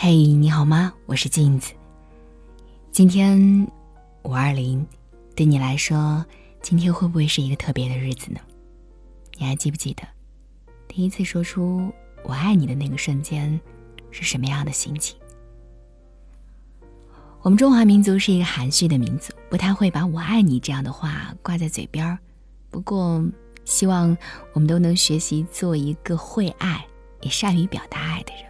嘿，你好吗？我是镜子。今天五二零，对你来说，今天会不会是一个特别的日子呢？你还记不记得第一次说出“我爱你”的那个瞬间是什么样的心情？我们中华民族是一个含蓄的民族，不太会把我爱你这样的话挂在嘴边儿。不过，希望我们都能学习做一个会爱也善于表达爱的人。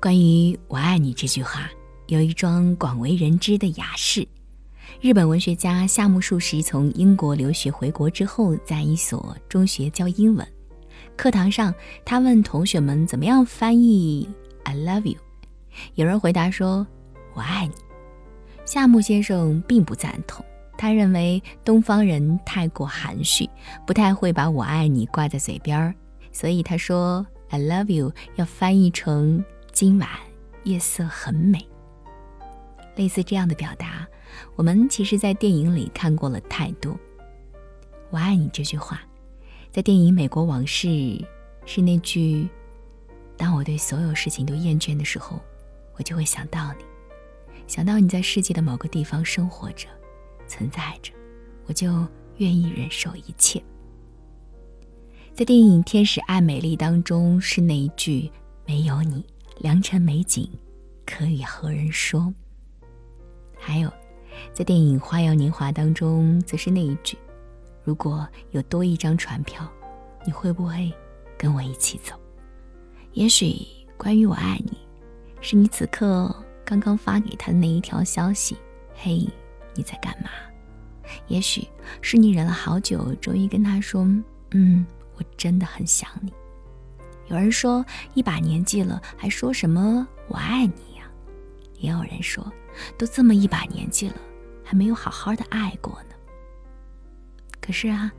关于“我爱你”这句话，有一桩广为人知的雅事。日本文学家夏目漱石从英国留学回国之后，在一所中学教英文。课堂上，他问同学们怎么样翻译 “I love you”。有人回答说：“我爱你。”夏目先生并不赞同，他认为东方人太过含蓄，不太会把我爱你挂在嘴边儿，所以他说 “I love you” 要翻译成。今晚夜色很美。类似这样的表达，我们其实，在电影里看过了太多。我爱你这句话，在电影《美国往事》是那句：“当我对所有事情都厌倦的时候，我就会想到你，想到你在世界的某个地方生活着、存在着，我就愿意忍受一切。”在电影《天使爱美丽》当中，是那一句：“没有你。”良辰美景，可与何人说？还有，在电影《花样年华》当中，则是那一句：“如果有多一张船票，你会不会跟我一起走？”也许关于我爱你，是你此刻刚刚发给他的那一条消息：“嘿，你在干嘛？”也许是你忍了好久，终于跟他说：“嗯，我真的很想你。”有人说，一把年纪了，还说什么“我爱你”呀？也有人说，都这么一把年纪了，还没有好好的爱过呢。可是啊，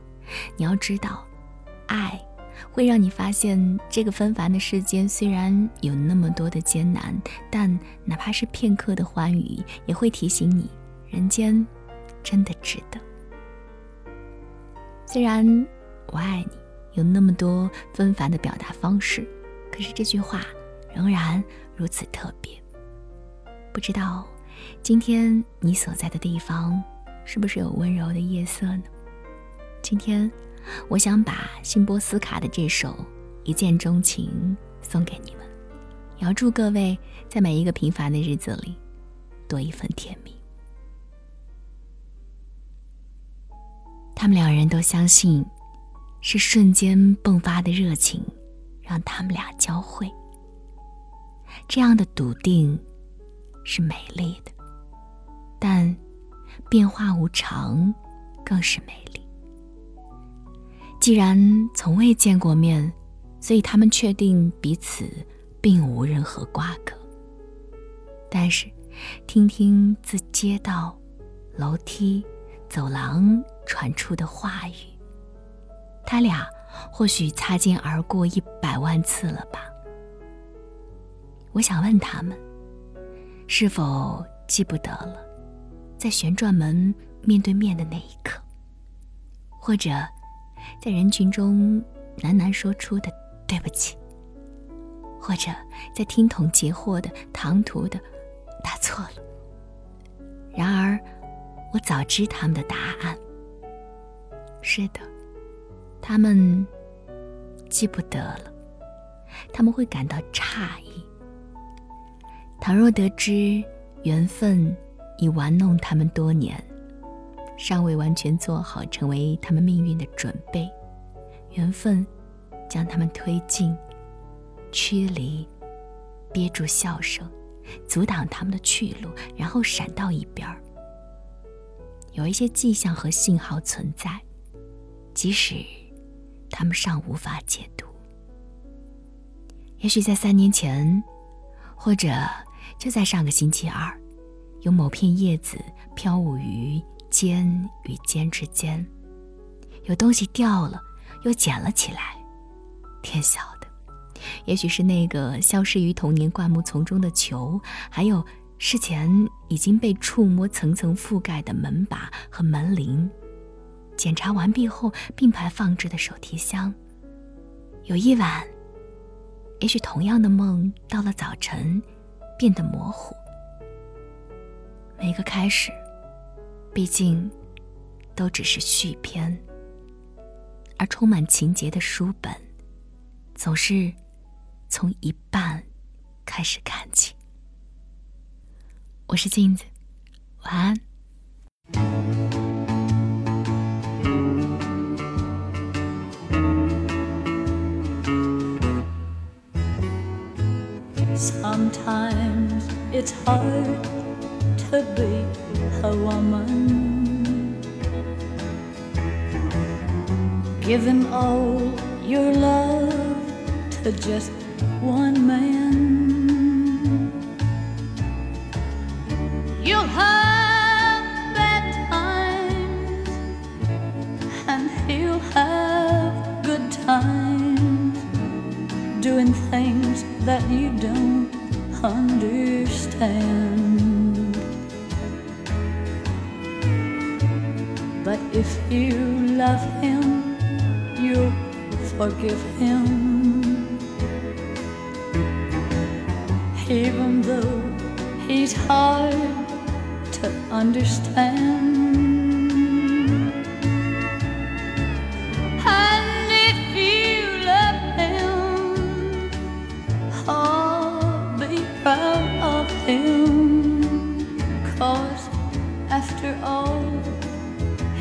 你要知道，爱会让你发现，这个纷繁的世间虽然有那么多的艰难，但哪怕是片刻的欢愉，也会提醒你，人间真的值得。虽然我爱你。有那么多纷繁的表达方式，可是这句话仍然如此特别。不知道今天你所在的地方是不是有温柔的夜色呢？今天我想把辛波斯卡的这首《一见钟情》送给你们，遥祝各位在每一个平凡的日子里多一份甜蜜。他们两人都相信。是瞬间迸发的热情，让他们俩交汇。这样的笃定是美丽的，但变化无常更是美丽。既然从未见过面，所以他们确定彼此并无任何瓜葛。但是，听听自街道、楼梯、走廊传出的话语。他俩或许擦肩而过一百万次了吧？我想问他们，是否记不得了，在旋转门面对面的那一刻，或者在人群中喃喃说出的“对不起”，或者在听筒截获的唐突的“答错了”。然而，我早知他们的答案。是的。他们记不得了，他们会感到诧异。倘若得知缘分已玩弄他们多年，尚未完全做好成为他们命运的准备，缘分将他们推进、驱离、憋住笑声，阻挡他们的去路，然后闪到一边儿。有一些迹象和信号存在，即使。他们尚无法解读。也许在三年前，或者就在上个星期二，有某片叶子飘舞于尖与尖之间，有东西掉了，又捡了起来。天晓得，也许是那个消失于童年灌木丛中的球，还有事前已经被触摸、层层覆盖的门把和门铃。检查完毕后，并排放置的手提箱，有一晚，也许同样的梦到了早晨变得模糊。每个开始，毕竟都只是续篇，而充满情节的书本，总是从一半开始看起。我是镜子，晚安。Sometimes it's hard to be a woman. Giving all your love to just one man. Doing things that you don't understand. But if you love him, you'll forgive him. Even though he's hard to understand. Oh, be proud of him. Cause after all,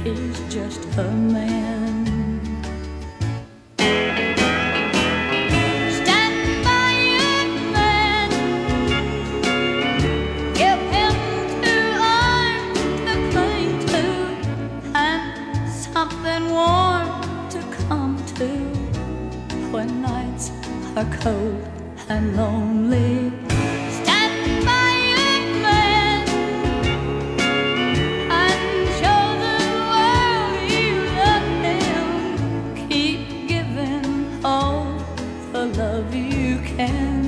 he's just a man. Love him. Keep giving all the love you can.